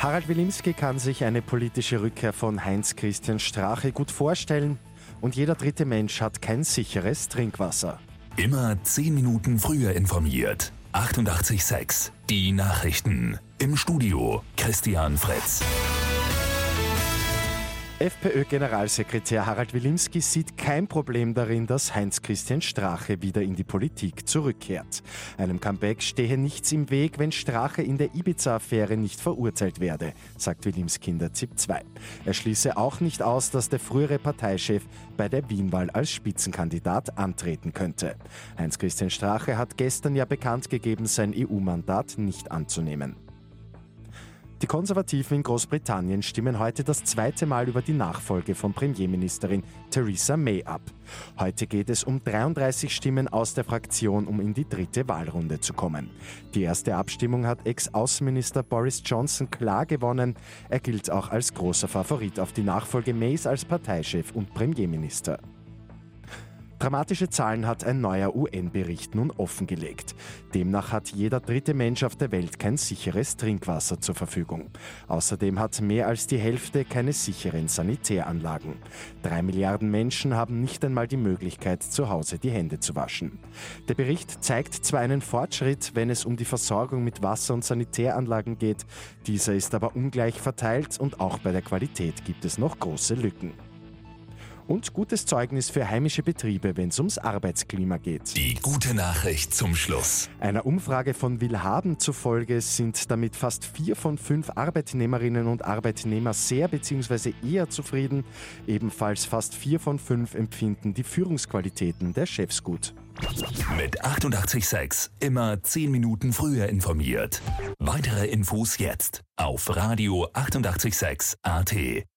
Harald Wilimski kann sich eine politische Rückkehr von Heinz-Christian Strache gut vorstellen und jeder dritte Mensch hat kein sicheres Trinkwasser. Immer zehn Minuten früher informiert. 88.6 Die Nachrichten. Im Studio Christian Fritz. FPÖ-Generalsekretär Harald Wilimski sieht kein Problem darin, dass Heinz-Christian Strache wieder in die Politik zurückkehrt. Einem Comeback stehe nichts im Weg, wenn Strache in der Ibiza-Affäre nicht verurteilt werde, sagt Wilimski in der ZIP 2. Er schließe auch nicht aus, dass der frühere Parteichef bei der Wienwahl als Spitzenkandidat antreten könnte. Heinz-Christian Strache hat gestern ja bekannt gegeben, sein EU-Mandat nicht anzunehmen. Die Konservativen in Großbritannien stimmen heute das zweite Mal über die Nachfolge von Premierministerin Theresa May ab. Heute geht es um 33 Stimmen aus der Fraktion, um in die dritte Wahlrunde zu kommen. Die erste Abstimmung hat Ex-Außenminister Boris Johnson klar gewonnen. Er gilt auch als großer Favorit auf die Nachfolge Mays als Parteichef und Premierminister. Dramatische Zahlen hat ein neuer UN-Bericht nun offengelegt. Demnach hat jeder dritte Mensch auf der Welt kein sicheres Trinkwasser zur Verfügung. Außerdem hat mehr als die Hälfte keine sicheren Sanitäranlagen. Drei Milliarden Menschen haben nicht einmal die Möglichkeit, zu Hause die Hände zu waschen. Der Bericht zeigt zwar einen Fortschritt, wenn es um die Versorgung mit Wasser- und Sanitäranlagen geht, dieser ist aber ungleich verteilt und auch bei der Qualität gibt es noch große Lücken und gutes Zeugnis für heimische Betriebe, wenn es ums Arbeitsklima geht. Die gute Nachricht zum Schluss. Einer Umfrage von Willhaben zufolge sind damit fast vier von fünf Arbeitnehmerinnen und Arbeitnehmer sehr bzw. eher zufrieden. Ebenfalls fast vier von fünf empfinden die Führungsqualitäten der Chefs gut. Mit 886 immer zehn Minuten früher informiert. Weitere Infos jetzt auf Radio 886 AT.